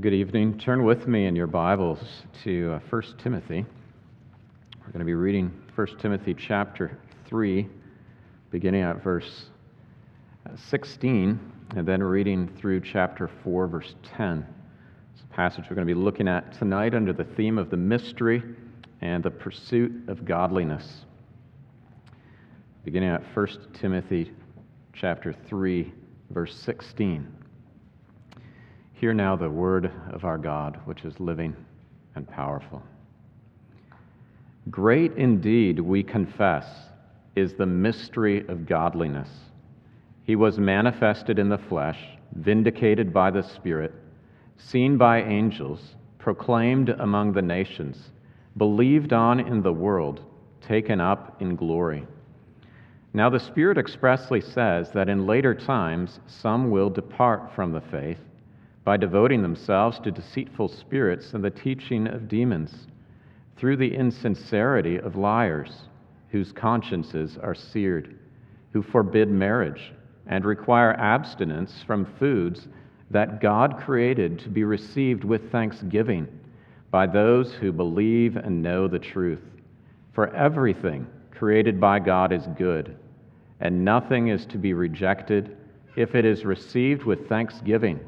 Good evening. Turn with me in your Bibles to uh, 1 Timothy. We're going to be reading 1 Timothy chapter 3, beginning at verse uh, 16, and then reading through chapter 4, verse 10. It's a passage we're going to be looking at tonight under the theme of the mystery and the pursuit of godliness. Beginning at 1 Timothy chapter 3, verse 16. Hear now the word of our God, which is living and powerful. Great indeed, we confess, is the mystery of godliness. He was manifested in the flesh, vindicated by the Spirit, seen by angels, proclaimed among the nations, believed on in the world, taken up in glory. Now, the Spirit expressly says that in later times some will depart from the faith by devoting themselves to deceitful spirits and the teaching of demons, through the insincerity of liars, whose consciences are seared, who forbid marriage and require abstinence from foods that God created to be received with thanksgiving by those who believe and know the truth. For everything created by God is good, and nothing is to be rejected if it is received with thanksgiving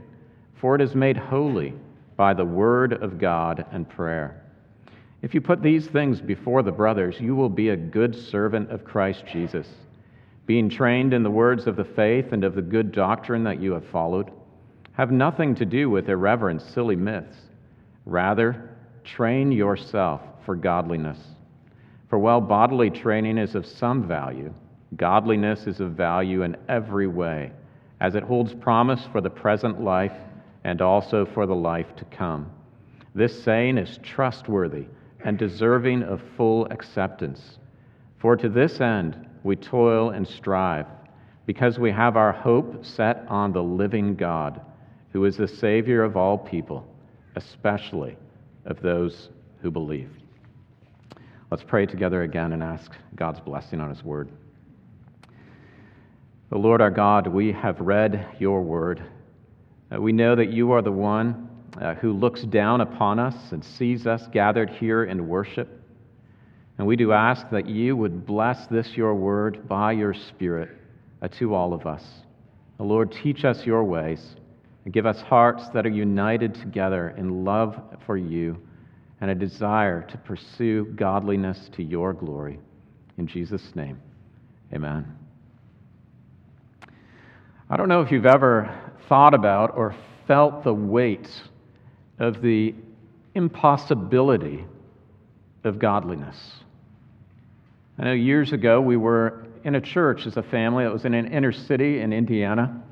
for it is made holy by the word of God and prayer. If you put these things before the brothers, you will be a good servant of Christ Jesus, being trained in the words of the faith and of the good doctrine that you have followed. Have nothing to do with irreverent, silly myths. Rather, train yourself for godliness. For while bodily training is of some value, godliness is of value in every way, as it holds promise for the present life and also for the life to come. This saying is trustworthy and deserving of full acceptance. For to this end we toil and strive, because we have our hope set on the living God, who is the Savior of all people, especially of those who believe. Let's pray together again and ask God's blessing on His word. The Lord our God, we have read your word. Uh, we know that you are the one uh, who looks down upon us and sees us gathered here in worship. And we do ask that you would bless this, your word, by your Spirit uh, to all of us. Lord, teach us your ways and give us hearts that are united together in love for you and a desire to pursue godliness to your glory. In Jesus' name, amen. I don't know if you've ever thought about or felt the weight of the impossibility of godliness. I know years ago we were in a church as a family that was in an inner city in Indiana.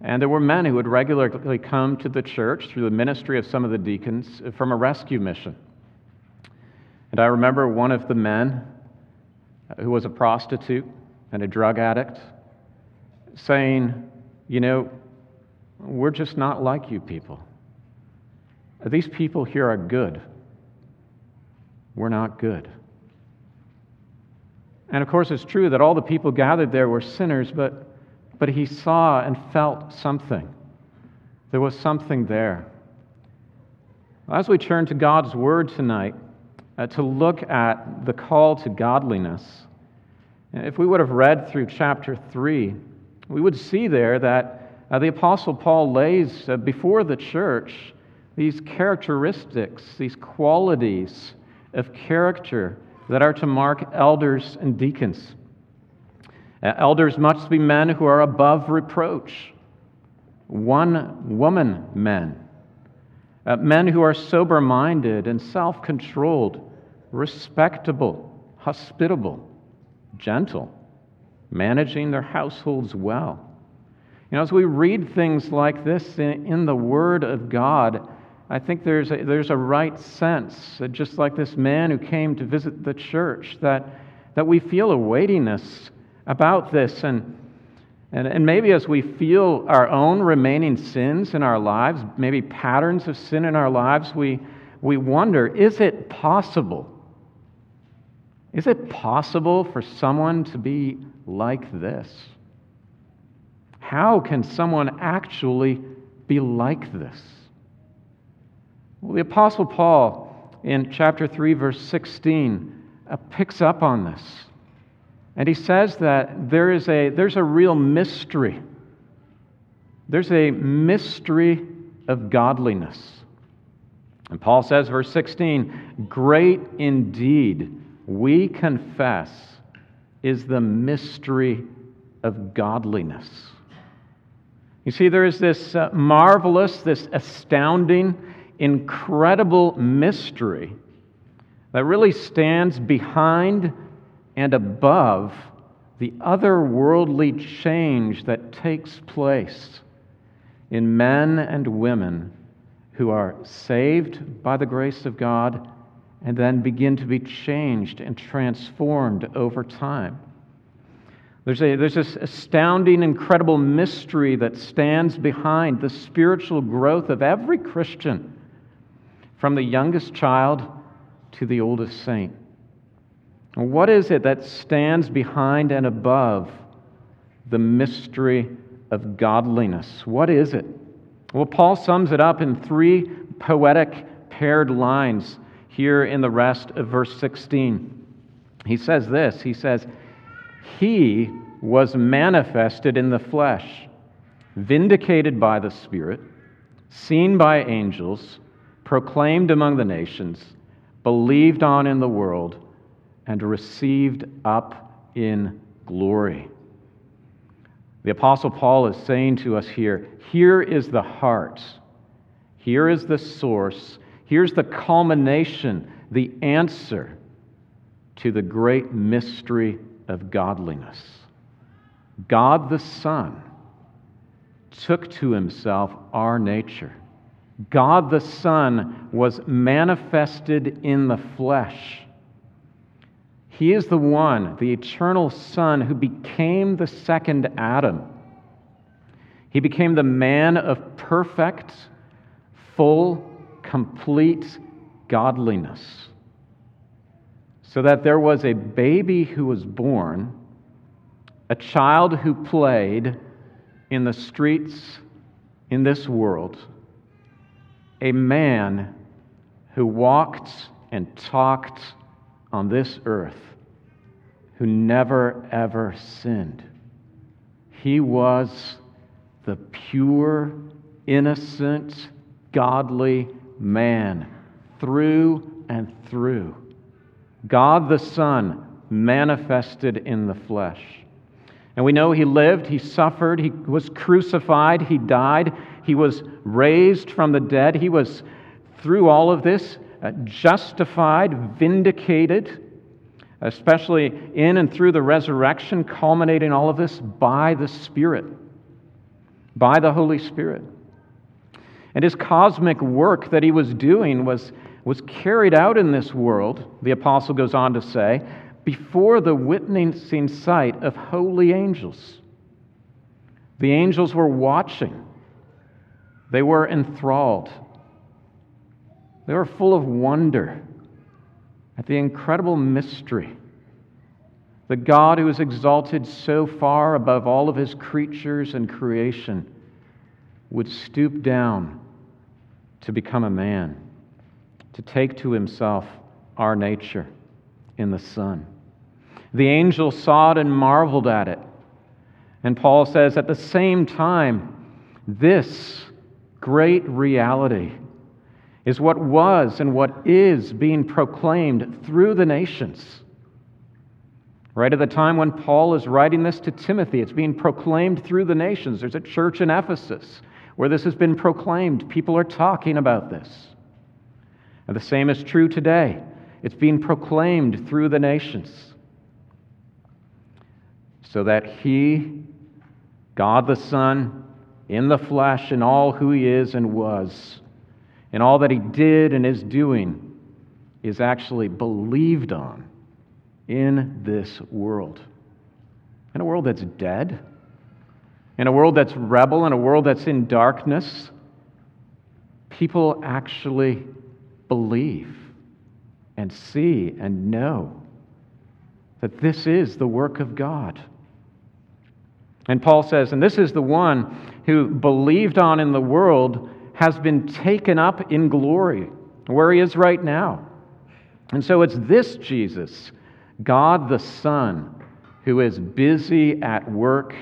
And there were men who would regularly come to the church through the ministry of some of the deacons from a rescue mission. And I remember one of the men who was a prostitute and a drug addict saying, You know, we're just not like you people. These people here are good. We're not good. And of course, it's true that all the people gathered there were sinners, but, but he saw and felt something. There was something there. As we turn to God's Word tonight, uh, to look at the call to godliness, if we would have read through chapter 3, we would see there that uh, the Apostle Paul lays uh, before the church these characteristics, these qualities of character that are to mark elders and deacons. Uh, elders must be men who are above reproach, one woman men, uh, men who are sober minded and self controlled, respectable, hospitable, gentle, managing their households well you know, as we read things like this in, in the Word of God, I think there's a, there's a right sense, just like this man who came to visit the church, that, that we feel a weightiness about this. And, and, and maybe as we feel our own remaining sins in our lives, maybe patterns of sin in our lives, we, we wonder is it possible? Is it possible for someone to be like this? How can someone actually be like this? Well, the Apostle Paul in chapter 3, verse 16, uh, picks up on this. And he says that there is a, there's a real mystery. There's a mystery of godliness. And Paul says, verse 16, great indeed, we confess, is the mystery of godliness. You see, there is this uh, marvelous, this astounding, incredible mystery that really stands behind and above the otherworldly change that takes place in men and women who are saved by the grace of God and then begin to be changed and transformed over time. There's, a, there's this astounding, incredible mystery that stands behind the spiritual growth of every Christian, from the youngest child to the oldest saint. What is it that stands behind and above the mystery of godliness? What is it? Well, Paul sums it up in three poetic paired lines here in the rest of verse 16. He says this He says, He was manifested in the flesh, vindicated by the Spirit, seen by angels, proclaimed among the nations, believed on in the world and received up in glory. The Apostle Paul is saying to us here here is the heart, here is the source, here's the culmination, the answer to the great mystery of godliness. God the Son took to himself our nature. God the Son was manifested in the flesh he is the one, the eternal Son, who became the second Adam. He became the man of perfect, full, complete godliness. So that there was a baby who was born, a child who played in the streets in this world, a man who walked and talked on this earth who never ever sinned. He was the pure, innocent, godly man through and through. God the Son manifested in the flesh. And we know he lived, he suffered, he was crucified, he died, he was raised from the dead. He was, through all of this, uh, justified, vindicated, especially in and through the resurrection, culminating all of this by the Spirit, by the Holy Spirit. And his cosmic work that he was doing was, was carried out in this world, the apostle goes on to say, before the witnessing sight of holy angels. The angels were watching, they were enthralled. They were full of wonder at the incredible mystery. The God who is exalted so far above all of his creatures and creation would stoop down to become a man, to take to himself our nature in the Son. The angel saw it and marveled at it. And Paul says, at the same time, this great reality is what was and what is being proclaimed through the nations. Right at the time when Paul is writing this to Timothy, it's being proclaimed through the nations. There's a church in Ephesus where this has been proclaimed. People are talking about this. And the same is true today. It's being proclaimed through the nations. So that He, God the Son, in the flesh, in all who He is and was, in all that he did and is doing is actually believed on in this world. In a world that's dead, in a world that's rebel, in a world that's in darkness, people actually believe and see and know that this is the work of God. And Paul says, and this is the one who believed on in the world has been taken up in glory, where he is right now. And so it's this Jesus, God the Son, who is busy at work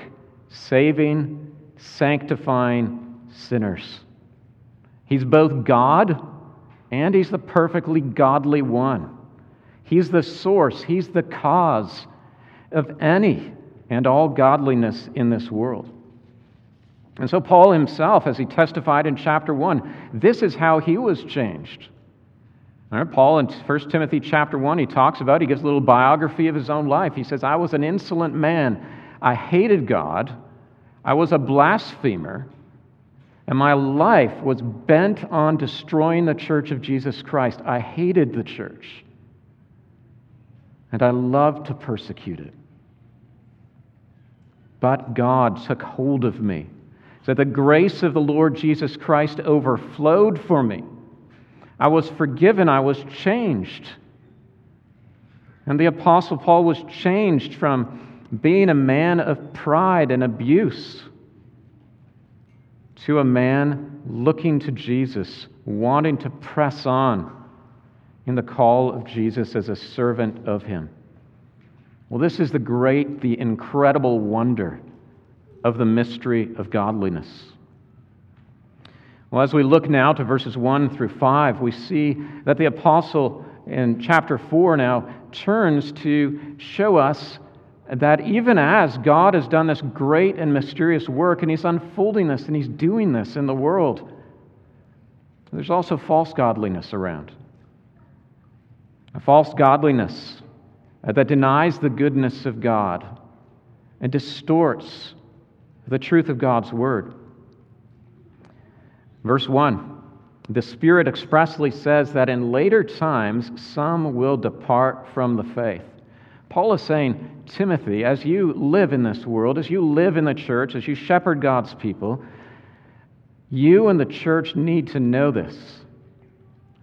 saving, sanctifying sinners. He's both God and he's the perfectly godly one. He's the source, he's the cause of any and all godliness in this world. And so, Paul himself, as he testified in chapter 1, this is how he was changed. Paul in 1 Timothy chapter 1, he talks about, he gives a little biography of his own life. He says, I was an insolent man. I hated God. I was a blasphemer. And my life was bent on destroying the church of Jesus Christ. I hated the church. And I loved to persecute it. But God took hold of me. So the grace of the Lord Jesus Christ overflowed for me. I was forgiven, I was changed. And the Apostle Paul was changed from being a man of pride and abuse to a man looking to Jesus, wanting to press on in the call of Jesus as a servant of Him. Well, this is the great, the incredible wonder of the mystery of godliness. Well, as we look now to verses 1 through 5, we see that the apostle in chapter 4 now turns to show us that even as God has done this great and mysterious work, and He's unfolding this and He's doing this in the world, there's also false godliness around. A false godliness that denies the goodness of God and distorts the truth of God's Word. Verse 1 The Spirit expressly says that in later times some will depart from the faith. Paul is saying, Timothy, as you live in this world, as you live in the church, as you shepherd God's people, you and the church need to know this.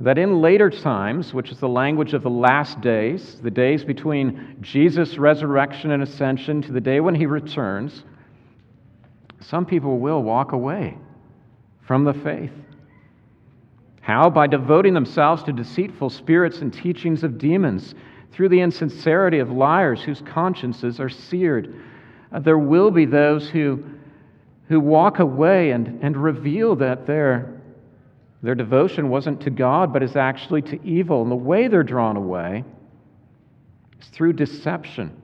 That in later times, which is the language of the last days, the days between Jesus' resurrection and ascension to the day when he returns, some people will walk away from the faith. How? By devoting themselves to deceitful spirits and teachings of demons, through the insincerity of liars whose consciences are seared. Uh, there will be those who, who walk away and, and reveal that their, their devotion wasn't to God, but is actually to evil. And the way they're drawn away is through deception,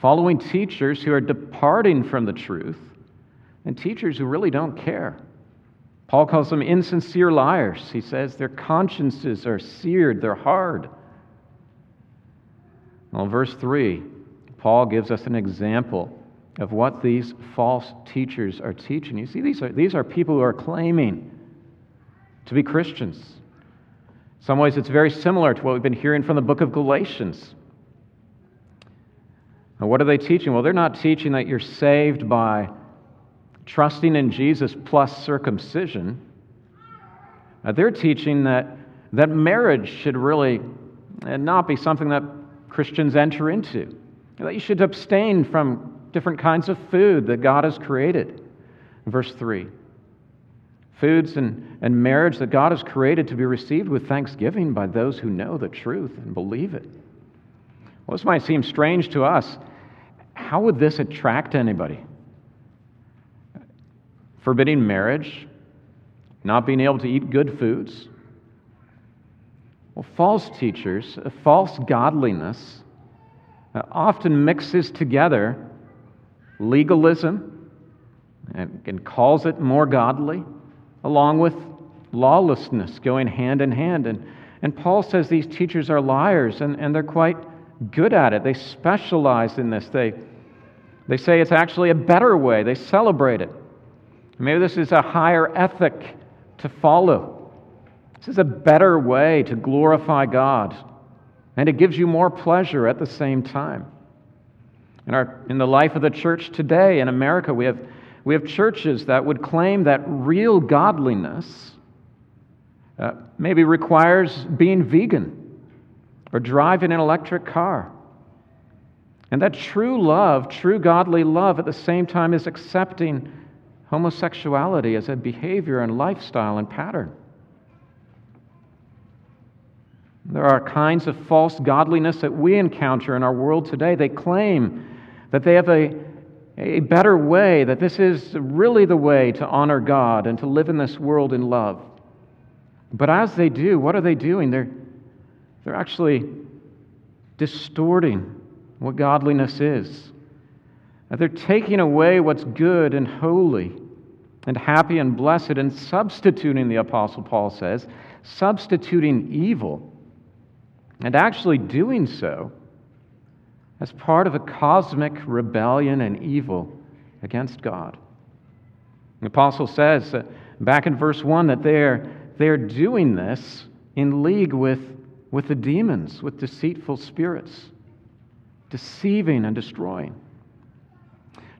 following teachers who are departing from the truth, and teachers who really don't care. Paul calls them insincere liars. He says their consciences are seared, they're hard. Well, verse 3, Paul gives us an example of what these false teachers are teaching. You see, these are, these are people who are claiming to be Christians. In some ways, it's very similar to what we've been hearing from the book of Galatians. Now, what are they teaching? Well, they're not teaching that you're saved by trusting in Jesus plus circumcision, uh, they're teaching that, that marriage should really uh, not be something that Christians enter into, that you should abstain from different kinds of food that God has created. Verse 3 foods and, and marriage that God has created to be received with thanksgiving by those who know the truth and believe it. Well, this might seem strange to us. How would this attract anybody? forbidding marriage, not being able to eat good foods. Well, false teachers, false godliness, uh, often mixes together legalism and, and calls it more godly, along with lawlessness going hand in hand. And, and Paul says these teachers are liars, and, and they're quite good at it. They specialize in this. They, they say it's actually a better way, they celebrate it. Maybe this is a higher ethic to follow. This is a better way to glorify God, and it gives you more pleasure at the same time. In, our, in the life of the church today in America, we have, we have churches that would claim that real godliness uh, maybe requires being vegan or driving an electric car. And that true love, true godly love, at the same time is accepting homosexuality as a behavior and lifestyle and pattern. There are kinds of false godliness that we encounter in our world today. They claim that they have a, a better way, that this is really the way to honor God and to live in this world in love. But as they do, what are they doing? They're, they're actually distorting what godliness is. They're taking away what's good and holy and happy and blessed and substituting, the Apostle Paul says, substituting evil and actually doing so as part of a cosmic rebellion and evil against God. The apostle says back in verse 1 that they're, they're doing this in league with, with the demons, with deceitful spirits, deceiving and destroying.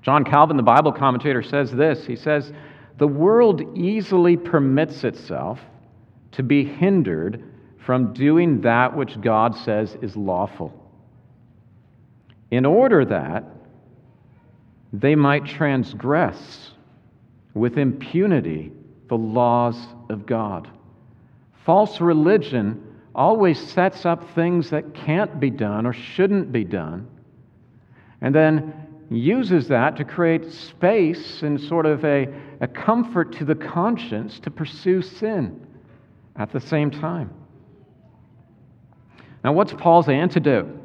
John Calvin, the Bible commentator, says this He says, The world easily permits itself to be hindered from doing that which God says is lawful in order that they might transgress with impunity the laws of God. False religion always sets up things that can't be done or shouldn't be done, and then uses that to create space and sort of a, a comfort to the conscience to pursue sin at the same time. Now, what's Paul's antidote?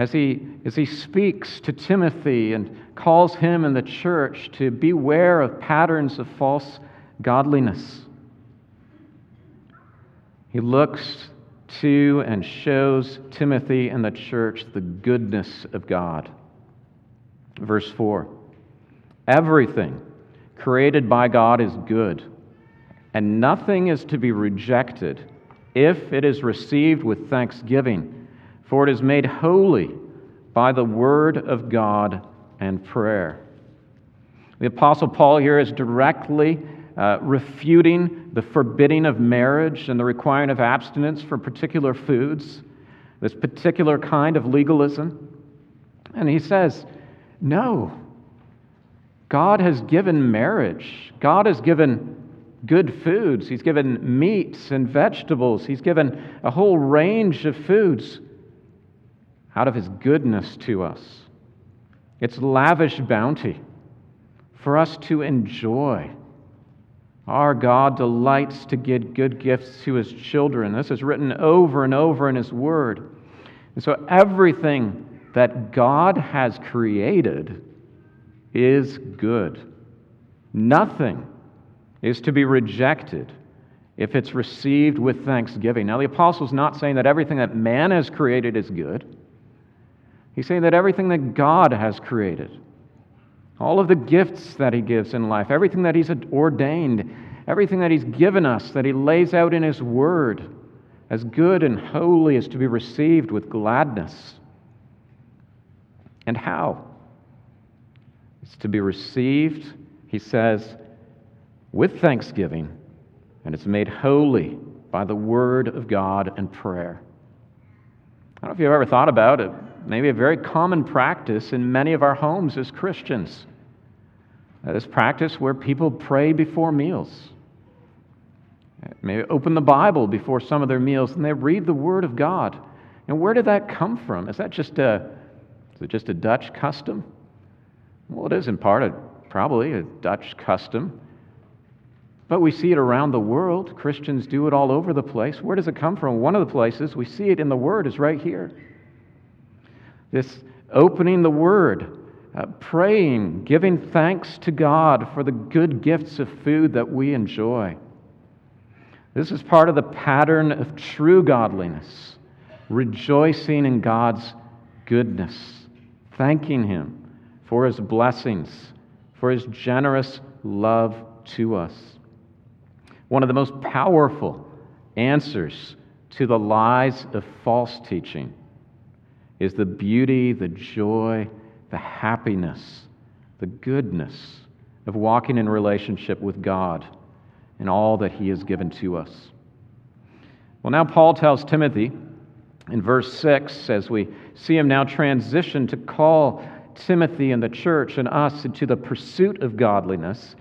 as he, as he speaks to Timothy and calls him and the church to beware of patterns of false godliness. He looks to and shows Timothy and the church the goodness of God. Verse 4 Everything created by God is good, and nothing is to be rejected if it is received with thanksgiving for it is made holy by the word of God and prayer. The Apostle Paul here is directly uh, refuting the forbidding of marriage and the requiring of abstinence from particular foods, this particular kind of legalism. And he says, No, God has given marriage, God has given good foods, He's given meats and vegetables, He's given a whole range of foods out of his goodness to us. It's lavish bounty for us to enjoy. Our God delights to give good gifts to his children. This is written over and over in his word. And so everything that God has created is good. Nothing is to be rejected if it's received with thanksgiving. Now, the apostle's not saying that everything that man has created is good. He's saying that everything that God has created, all of the gifts that He gives in life, everything that He's ordained, everything that He's given us, that He lays out in His Word, as good and holy is to be received with gladness. And how? It's to be received, he says, with thanksgiving, and it's made holy by the Word of God and prayer. I don't know if you've ever thought about it maybe a very common practice in many of our homes as Christians. This practice where people pray before meals. Maybe open the Bible before some of their meals and they read the Word of God. And where did that come from? Is that just a, is it just a Dutch custom? Well, it is in part a, probably a Dutch custom. But we see it around the world. Christians do it all over the place. Where does it come from? One of the places we see it in the Word is right here. This opening the Word, uh, praying, giving thanks to God for the good gifts of food that we enjoy. This is part of the pattern of true godliness, rejoicing in God's goodness, thanking Him for His blessings, for His generous love to us. One of the most powerful answers to the lies of false teaching is the beauty, the joy, the happiness, the goodness of walking in relationship with God and all that He has given to us. Well, now Paul tells Timothy in verse 6, as we see him now transition to call Timothy and the church and us into the pursuit of godliness,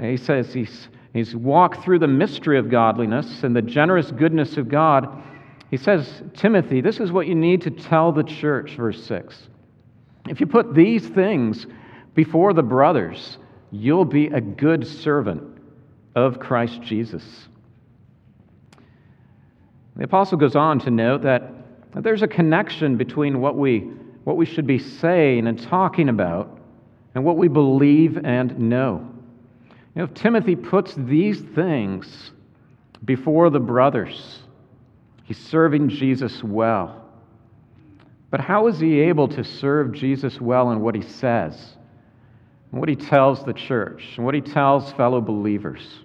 He says he's, he's walked through the mystery of godliness and the generous goodness of God. He says, Timothy, this is what you need to tell the church, verse 6. If you put these things before the brothers, you'll be a good servant of Christ Jesus. The apostle goes on to note that there's a connection between what we, what we should be saying and talking about and what we believe and know. You know, if Timothy puts these things before the brothers, he's serving Jesus well. But how is he able to serve Jesus well in what he says, and what he tells the church, and what he tells fellow believers?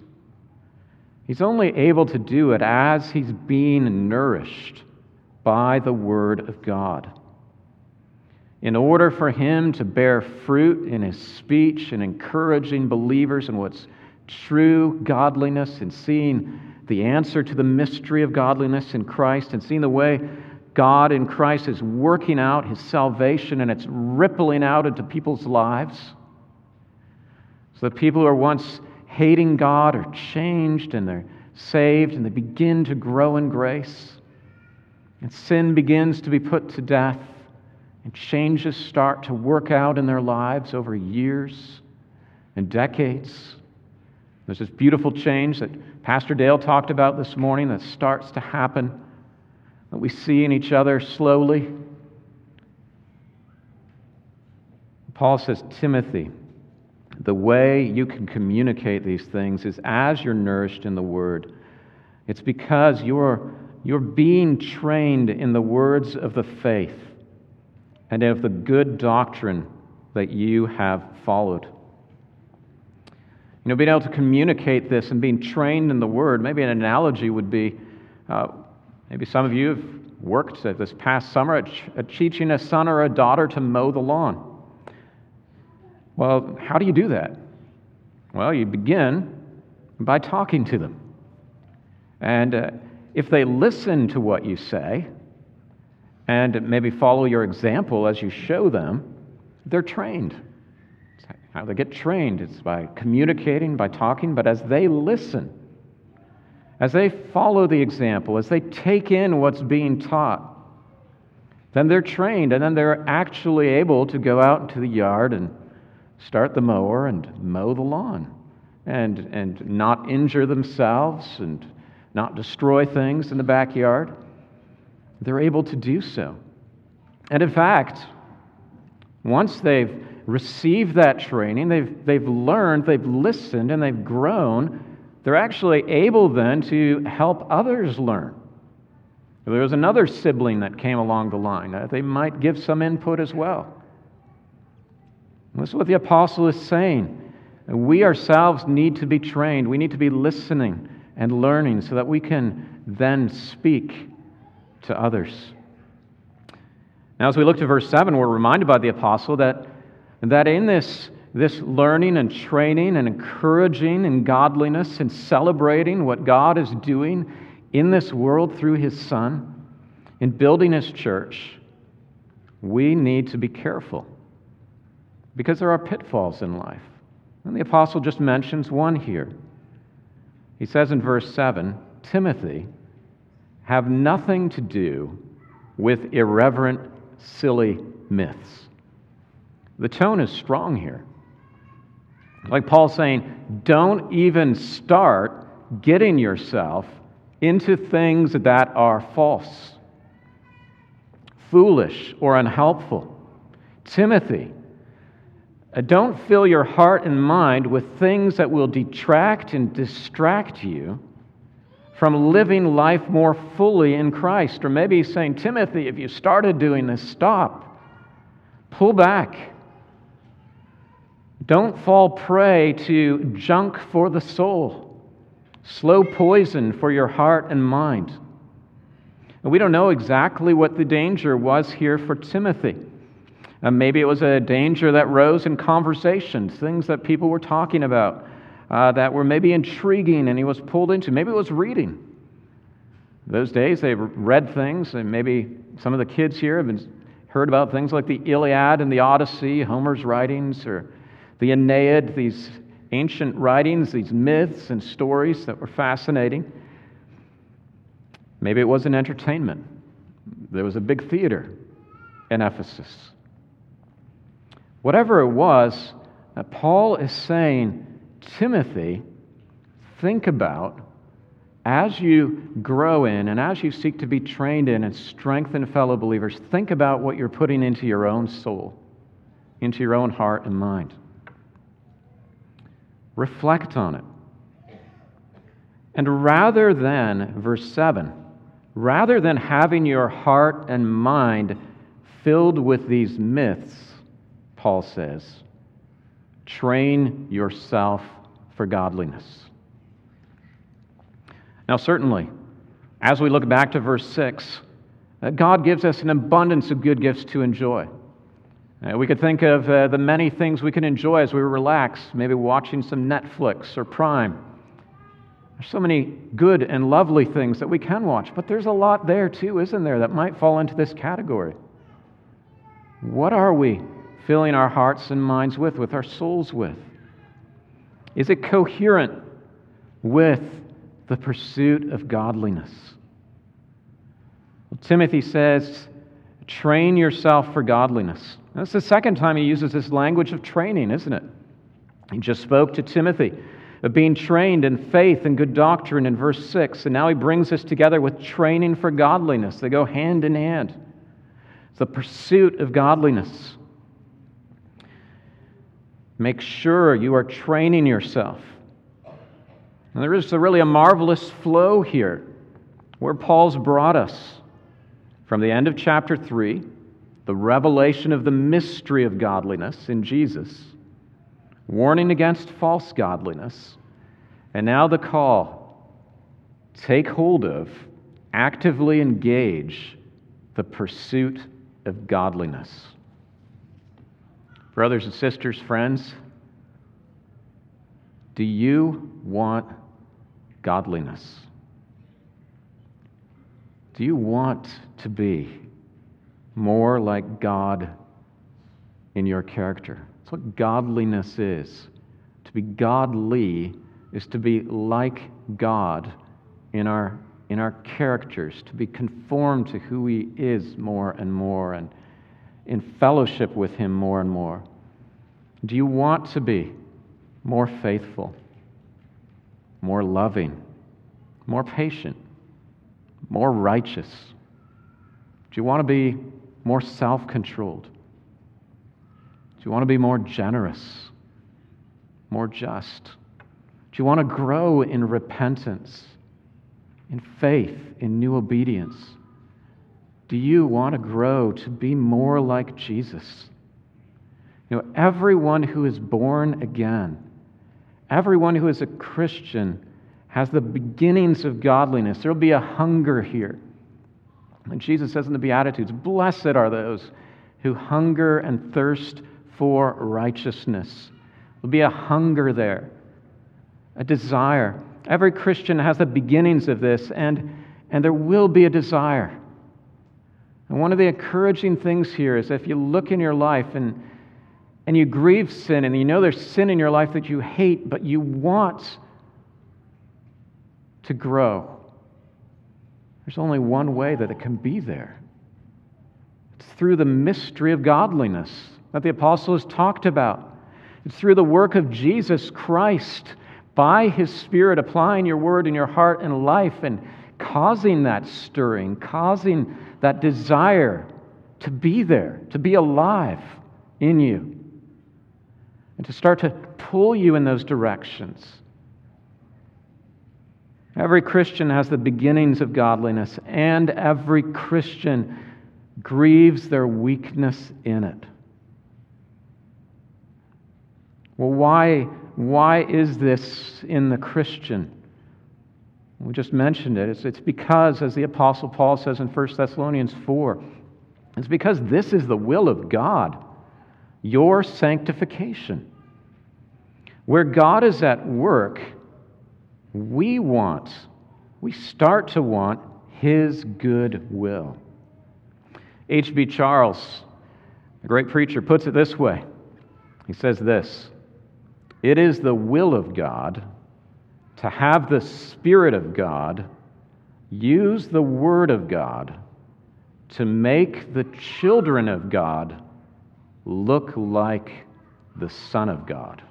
He's only able to do it as he's being nourished by the Word of God. In order for him to bear fruit in his speech and encouraging believers in what's true godliness and seeing the answer to the mystery of godliness in Christ and seeing the way God in Christ is working out his salvation and it's rippling out into people's lives. So that people who are once hating God are changed and they're saved and they begin to grow in grace. And sin begins to be put to death and changes start to work out in their lives over years and decades. There's this beautiful change that Pastor Dale talked about this morning that starts to happen that we see in each other slowly. Paul says, Timothy, the way you can communicate these things is as you're nourished in the Word. It's because you're, you're being trained in the words of the faith and of the good doctrine that you have followed. You know, being able to communicate this and being trained in the Word, maybe an analogy would be uh, Maybe some of you have worked this past summer at, at teaching a son or a daughter to mow the lawn. Well, how do you do that? Well, you begin by talking to them. And uh, if they listen to what you say and maybe follow your example as you show them, they're trained. How they get trained is by communicating, by talking, but as they listen, as they follow the example, as they take in what's being taught, then they're trained and then they're actually able to go out into the yard and start the mower and mow the lawn and, and not injure themselves and not destroy things in the backyard. They're able to do so. And in fact, once they've received that training, they've, they've learned, they've listened, and they've grown, they're actually able then to help others learn. If there was another sibling that came along the line, uh, they might give some input as well. this is what the apostle is saying. We ourselves need to be trained. We need to be listening and learning so that we can then speak to others. Now, as we look to verse 7, we're reminded by the apostle that, that in this this learning and training and encouraging in godliness and celebrating what God is doing in this world through His Son, in building His church, we need to be careful because there are pitfalls in life. And the apostle just mentions one here. He says in verse 7 Timothy, have nothing to do with irreverent, silly myths. The tone is strong here. Like Paul saying, don't even start getting yourself into things that are false, foolish, or unhelpful. Timothy, uh, don't fill your heart and mind with things that will detract and distract you from living life more fully in Christ. Or maybe he's saying, Timothy, if you started doing this, stop. Pull back. Don't fall prey to junk for the soul, slow poison for your heart and mind. And we don't know exactly what the danger was here for Timothy. Uh, maybe it was a danger that rose in conversations, things that people were talking about uh, that were maybe intriguing and he was pulled into. Maybe it was reading. Those days they read things, and maybe some of the kids here have been, heard about things like the Iliad and the Odyssey, Homer's writings, or the Aeneid, these ancient writings, these myths and stories that were fascinating. Maybe it was an entertainment. There was a big theater in Ephesus. Whatever it was, uh, Paul is saying, Timothy, think about as you grow in and as you seek to be trained in and strengthen fellow believers, think about what you're putting into your own soul, into your own heart and mind. Reflect on it. And rather than, verse 7, rather than having your heart and mind filled with these myths, Paul says, train yourself for godliness. Now, certainly, as we look back to verse 6, uh, God gives us an abundance of good gifts to enjoy. Uh, we could think of uh, the many things we can enjoy as we relax, maybe watching some Netflix or Prime. There's so many good and lovely things that we can watch, but there's a lot there too, isn't there, that might fall into this category. What are we filling our hearts and minds with, with our souls with? Is it coherent with the pursuit of godliness? Well, Timothy says, train yourself for godliness. That's the second time he uses this language of training, isn't it? He just spoke to Timothy of being trained in faith and good doctrine in verse 6, and now he brings this together with training for godliness. They go hand in hand. It's the pursuit of godliness. Make sure you are training yourself. And there is really a marvelous flow here where Paul's brought us from the end of chapter 3, the revelation of the mystery of godliness in Jesus, warning against false godliness, and now the call take hold of, actively engage the pursuit of godliness. Brothers and sisters, friends, do you want godliness? Do you want to be more like God in your character? That's what godliness is. To be godly is to be like God in our, in our characters, to be conformed to who He is more and more, and in fellowship with Him more and more? Do you want to be more faithful, more loving, more patient, more righteous? Do you want to be more self controlled? Do you want to be more generous, more just? Do you want to grow in repentance, in faith, in new obedience? Do you want to grow to be more like Jesus? You know, everyone who is born again, everyone who is a Christian, has the beginnings of godliness. There will be a hunger here. And Jesus says in the Beatitudes, Blessed are those who hunger and thirst for righteousness. There'll be a hunger there, a desire. Every Christian has the beginnings of this, and, and there will be a desire. And one of the encouraging things here is if you look in your life and, and you grieve sin, and you know there's sin in your life that you hate, but you want to grow, there's only one way that it can be there. It's through the mystery of godliness that the apostle has talked about. It's through the work of Jesus Christ by his Spirit applying your word in your heart and life and causing that stirring, causing that desire to be there, to be alive in you, and to start to pull you in those directions. Every Christian has the beginnings of godliness, and every Christian grieves their weakness in it. Well, why, why is this in the Christian? We just mentioned it. It's, it's because, as the Apostle Paul says in 1 Thessalonians 4, it's because this is the will of God, your sanctification. Where God is at work, we want, we start to want His good will. H.B. Charles, a great preacher, puts it this way He says this It is the will of God to have the Spirit of God use the Word of God to make the children of God look like the Son of God.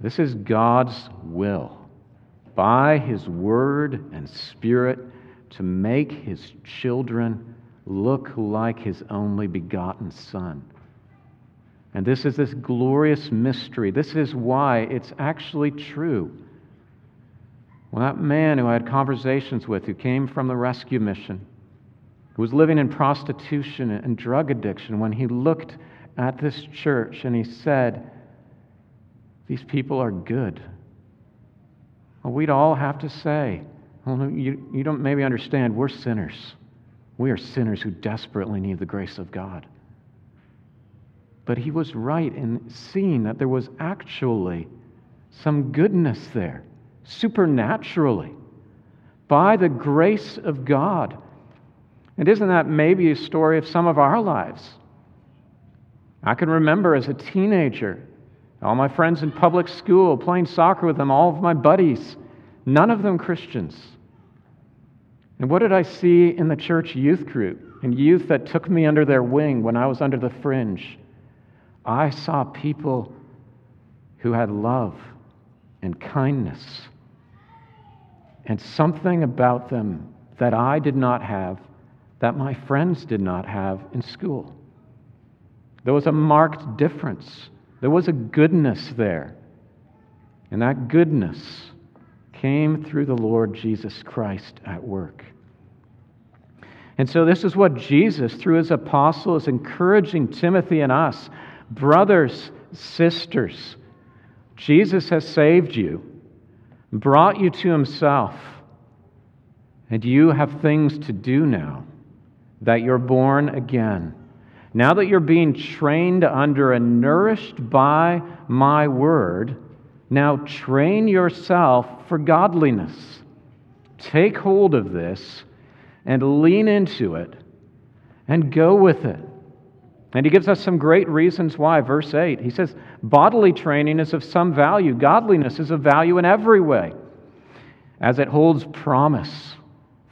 This is God's will by His Word and Spirit to make His children look like His only begotten Son. And this is this glorious mystery. This is why it's actually true. Well, that man who I had conversations with, who came from the rescue mission, who was living in prostitution and drug addiction, when he looked at this church and he said, These people are good. Well, we'd all have to say, well, you, you don't maybe understand, we're sinners. We are sinners who desperately need the grace of God. But he was right in seeing that there was actually some goodness there, supernaturally, by the grace of God. And isn't that maybe a story of some of our lives? I can remember as a teenager, all my friends in public school, playing soccer with them, all of my buddies, none of them Christians. And what did I see in the church youth group and youth that took me under their wing when I was under the fringe? I saw people who had love and kindness and something about them that I did not have, that my friends did not have in school. There was a marked difference. There was a goodness there. And that goodness came through the Lord Jesus Christ at work. And so, this is what Jesus, through his apostle, is encouraging Timothy and us brothers, sisters. Jesus has saved you, brought you to himself, and you have things to do now that you're born again. Now that you're being trained under and nourished by my word, now train yourself for godliness. Take hold of this and lean into it and go with it. And he gives us some great reasons why. Verse 8, he says, Bodily training is of some value, godliness is of value in every way, as it holds promise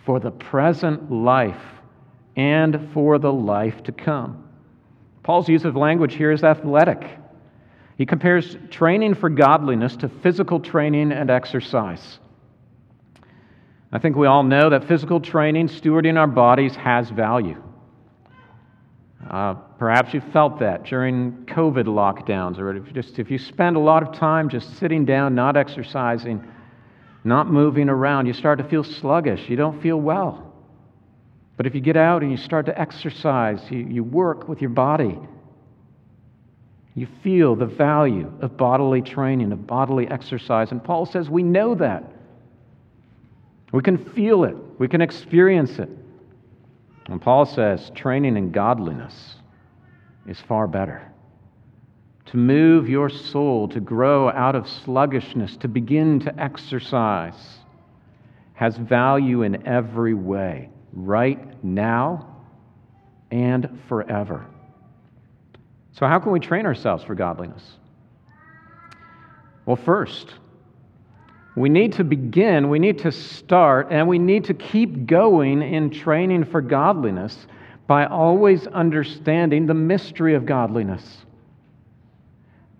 for the present life and for the life to come. Paul's use of language here is athletic. He compares training for godliness to physical training and exercise. I think we all know that physical training, stewarding our bodies, has value. Uh, perhaps you felt that during COVID lockdowns, or if just, if you spend a lot of time just sitting down, not exercising, not moving around, you start to feel sluggish. You don't feel well. But if you get out and you start to exercise, you, you work with your body, you feel the value of bodily training, of bodily exercise. And Paul says we know that. We can feel it, we can experience it. And Paul says training in godliness is far better. To move your soul to grow out of sluggishness, to begin to exercise, has value in every way, right now and forever. So, how can we train ourselves for godliness? Well, first, we need to begin, we need to start, and we need to keep going in training for godliness by always understanding the mystery of godliness.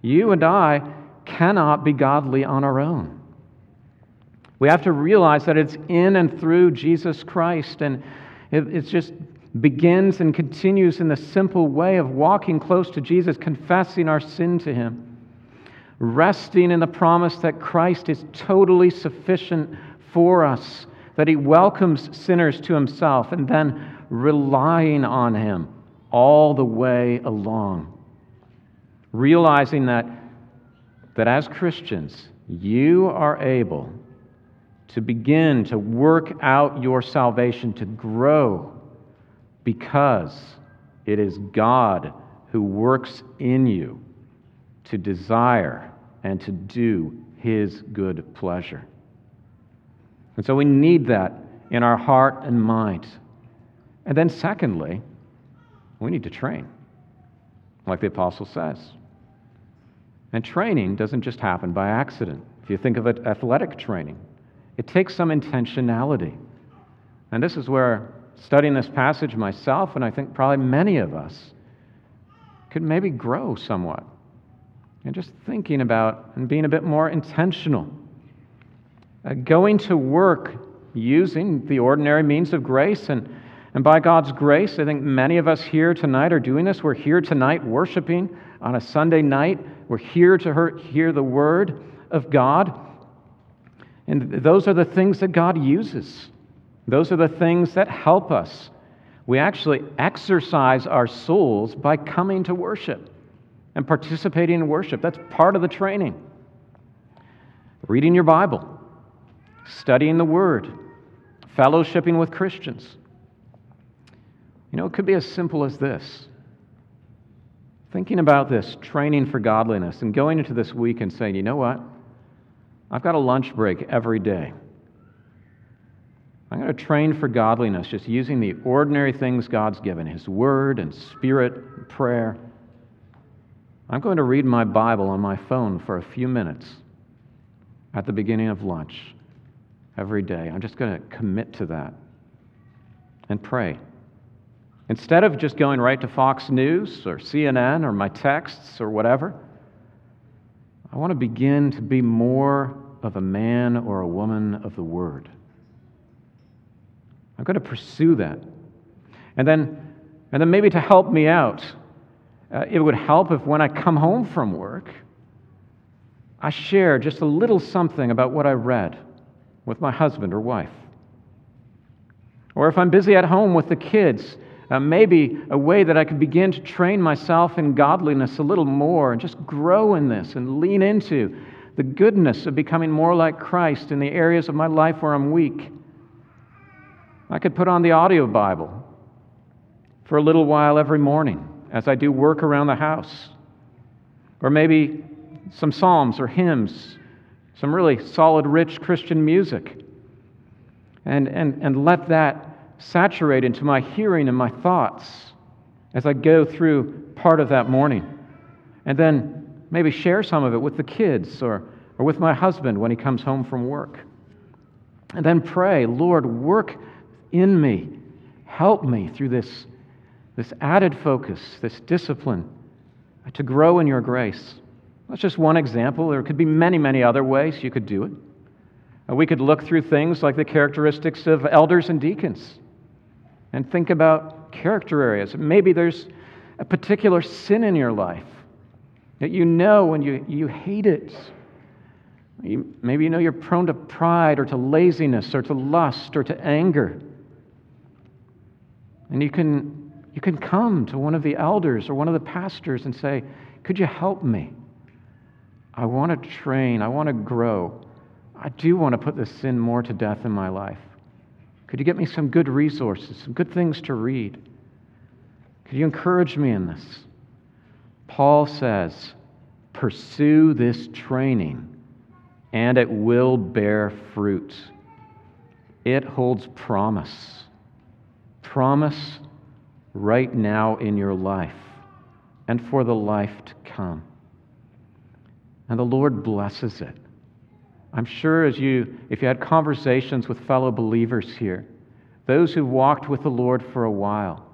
You and I cannot be godly on our own. We have to realize that it's in and through Jesus Christ, and it just begins and continues in the simple way of walking close to Jesus, confessing our sin to Him resting in the promise that Christ is totally sufficient for us, that he welcomes sinners to himself, and then relying on him all the way along. Realizing that, that as Christians, you are able to begin to work out your salvation, to grow, because it is God who works in you to desire and to do His good pleasure. And so we need that in our heart and mind. And then, secondly, we need to train, like the apostle says. And training doesn't just happen by accident. If you think of it, athletic training, it takes some intentionality. And this is where studying this passage myself, and I think probably many of us, could maybe grow somewhat. And just thinking about and being a bit more intentional. Uh, going to work using the ordinary means of grace. And, and by God's grace, I think many of us here tonight are doing this. We're here tonight worshiping on a Sunday night. We're here to hear the word of God. And those are the things that God uses. Those are the things that help us. We actually exercise our souls by coming to worship and participating in worship. That's part of the training. Reading your Bible, studying the Word, fellowshipping with Christians. You know, it could be as simple as this thinking about this, training for godliness, and going into this week and saying, you know what? I've got a lunch break every day. I'm going to train for godliness, just using the ordinary things God's given His Word and Spirit, and prayer. I'm going to read my Bible on my phone for a few minutes at the beginning of lunch every day. I'm just going to commit to that and pray. Instead of just going right to Fox News or CNN or my texts or whatever, I want to begin to be more of a man or a woman of the Word. I'm going to pursue that. And then, and then maybe to help me out, uh, it would help if when I come home from work, I share just a little something about what I read with my husband or wife. Or if I'm busy at home with the kids, uh, maybe a way that I could begin to train myself in godliness a little more and just grow in this and lean into the goodness of becoming more like Christ in the areas of my life where I'm weak. I could put on the audio Bible for a little while every morning as I do work around the house. Or maybe some psalms or hymns, some really solid, rich Christian music. And, and, and let that saturate into my hearing and my thoughts as I go through part of that morning. And then maybe share some of it with the kids or, or with my husband when he comes home from work. And then pray, Lord, work in me. Help me through this, this added focus, this discipline to grow in your grace. That's just one example. There could be many, many other ways you could do it. Uh, we could look through things like the characteristics of elders and deacons and think about character areas. Maybe there's a particular sin in your life that you know and you, you hate it. Maybe you know you're prone to pride or to laziness or to lust or to anger. And you can, you can come to one of the elders or one of the pastors and say, Could you help me? I want to train, I want to grow. I do want to put this sin more to death in my life. Could you get me some good resources, some good things to read? Could you encourage me in this? Paul says, pursue this training, and it will bear fruit. It holds promise. Promise right now in your life and for the life to come. And the Lord blesses it. I'm sure as you, if you had conversations with fellow believers here, those who walked with the Lord for a while,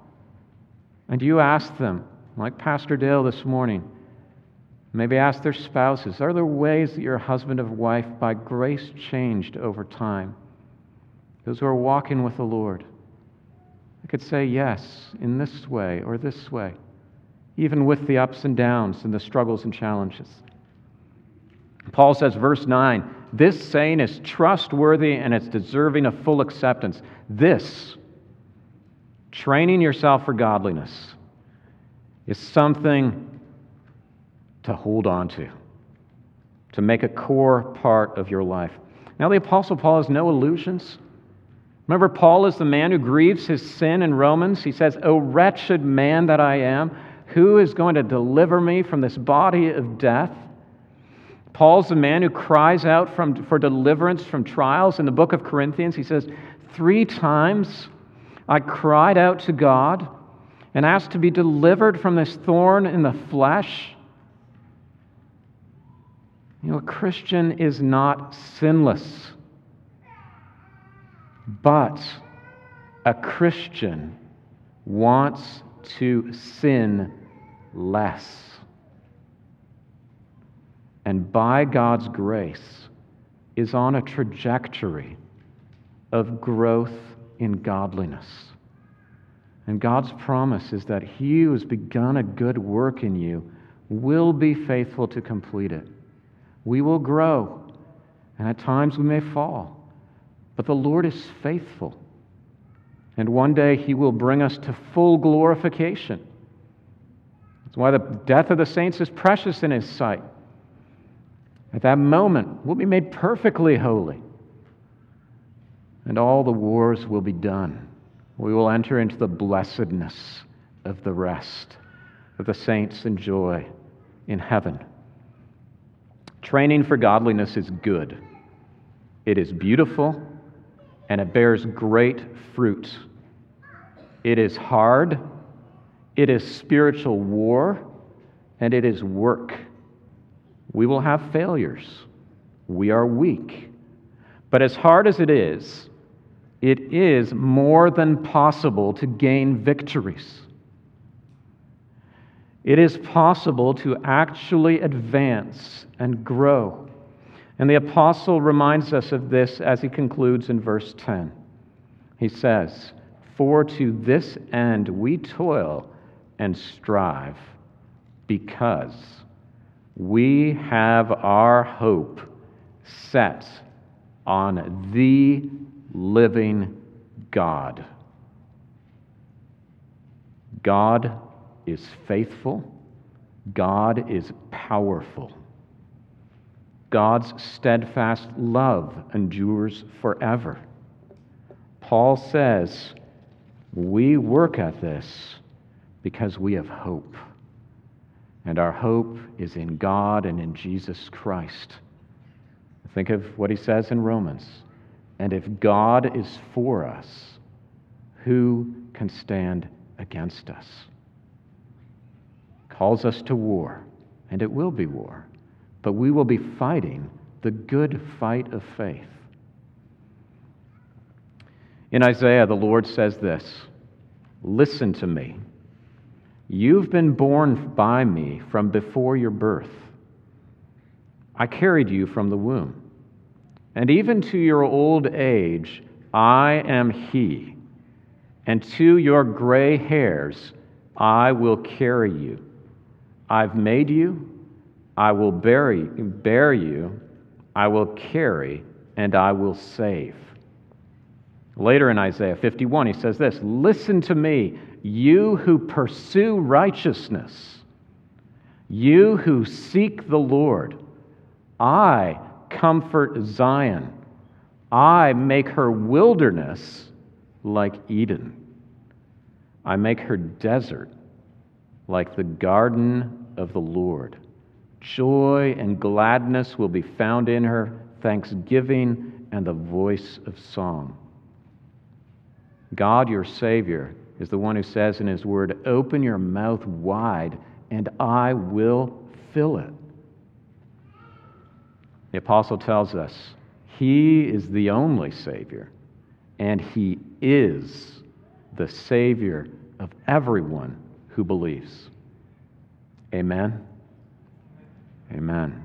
and you ask them, like Pastor Dale this morning, maybe ask their spouses, are there ways that your husband or wife, by grace, changed over time? Those who are walking with the Lord. Could say yes in this way or this way, even with the ups and downs and the struggles and challenges. Paul says, verse 9, this saying is trustworthy and it's deserving of full acceptance. This, training yourself for godliness, is something to hold on to, to make a core part of your life. Now, the Apostle Paul has no illusions. Remember, Paul is the man who grieves his sin in Romans. He says, O wretched man that I am, who is going to deliver me from this body of death? Paul's the man who cries out from, for deliverance from trials. In the book of Corinthians, he says, Three times I cried out to God and asked to be delivered from this thorn in the flesh. You know, a Christian is not sinless, but a Christian wants to sin less. And by God's grace, is on a trajectory of growth in godliness. And God's promise is that He who has begun a good work in you will be faithful to complete it. We will grow, and at times we may fall, but the Lord is faithful. And one day He will bring us to full glorification. That's why the death of the saints is precious in His sight. At that moment, we'll be made perfectly holy, and all the wars will be done. We will enter into the blessedness of the rest that the saints enjoy in heaven. Training for godliness is good, it is beautiful, and it bears great fruit. It is hard, it is spiritual war, and it is work. We will have failures. We are weak. But as hard as it is, it is more than possible to gain victories. It is possible to actually advance and grow. And the apostle reminds us of this as he concludes in verse 10. He says, For to this end we toil and strive, because we have our hope set on the living God. God is faithful. God is powerful. God's steadfast love endures forever. Paul says, We work at this because we have hope. And our hope is in God and in Jesus Christ. Think of what he says in Romans. And if God is for us, who can stand against us? Calls us to war, and it will be war, but we will be fighting the good fight of faith. In Isaiah, the Lord says this Listen to me You've been born by me from before your birth. I carried you from the womb. And even to your old age, I am He. And to your gray hairs, I will carry you. I've made you, I will bury, bear you, I will carry, and I will save. Later in Isaiah 51, he says this Listen to me, you who pursue righteousness, you who seek the Lord, I comfort Zion. I make her wilderness like Eden. I make her desert like the garden of the Lord. Joy and gladness will be found in her, thanksgiving and the voice of song. God, your Savior, is the one who says in His Word, Open your mouth wide, and I will fill it. The apostle tells us He is the only Savior, and He is the Savior of everyone who believes. Amen. Amen.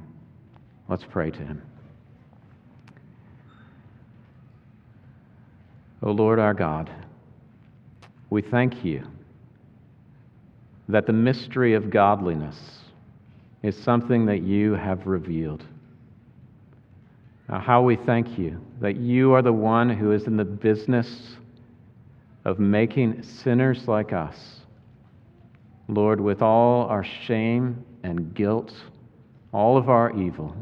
Let's pray to Him. O Lord our God, we thank you that the mystery of godliness is something that you have revealed. Now, how we thank you that you are the one who is in the business of making sinners like us, Lord, with all our shame and guilt, all of our evil,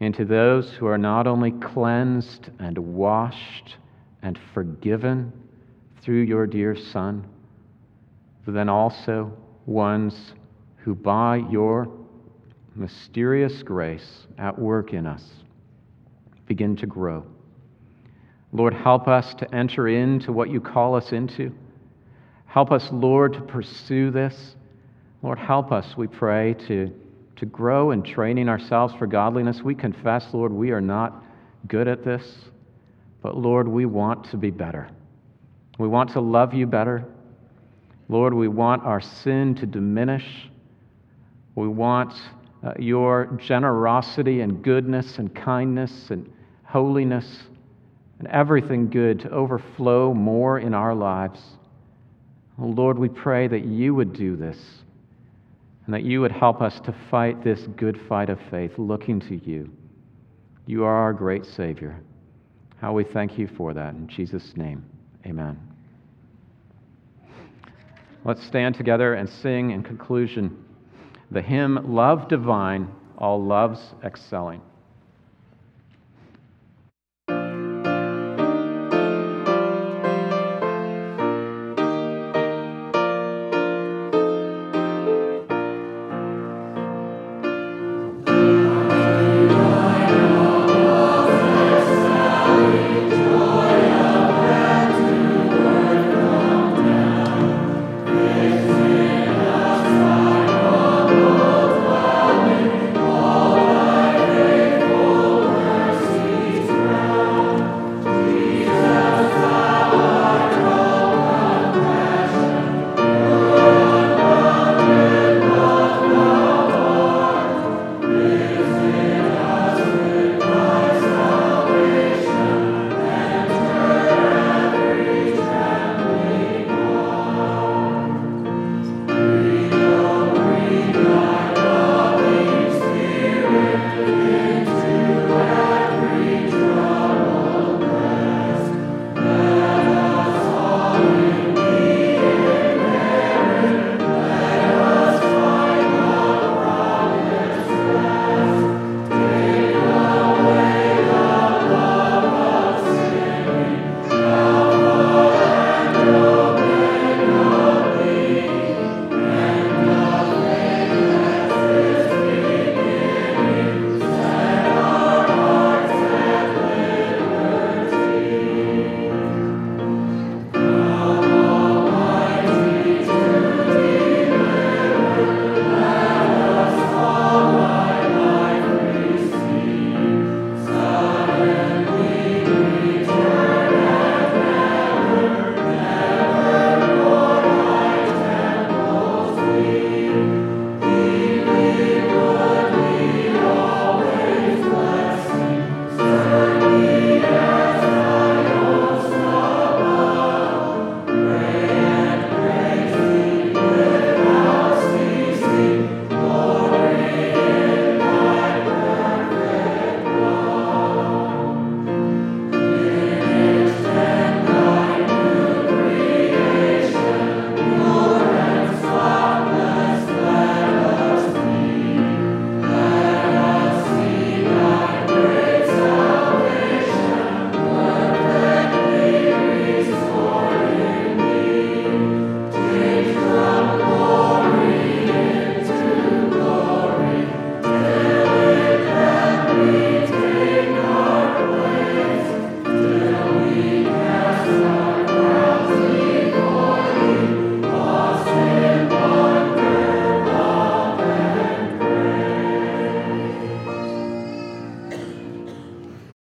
into those who are not only cleansed and washed and forgiven through your dear Son, but then also ones who by your mysterious grace at work in us begin to grow. Lord, help us to enter into what you call us into. Help us, Lord, to pursue this. Lord, help us, we pray, to to grow in training ourselves for godliness. We confess, Lord, we are not good at this, but Lord, we want to be better. We want to love you better. Lord, we want our sin to diminish. We want uh, your generosity and goodness and kindness and holiness and everything good to overflow more in our lives. Lord, we pray that you would do this and that you would help us to fight this good fight of faith, looking to you. You are our great Savior. How we thank you for that. In Jesus' name, amen. Let's stand together and sing in conclusion the hymn Love Divine, All Loves Excelling.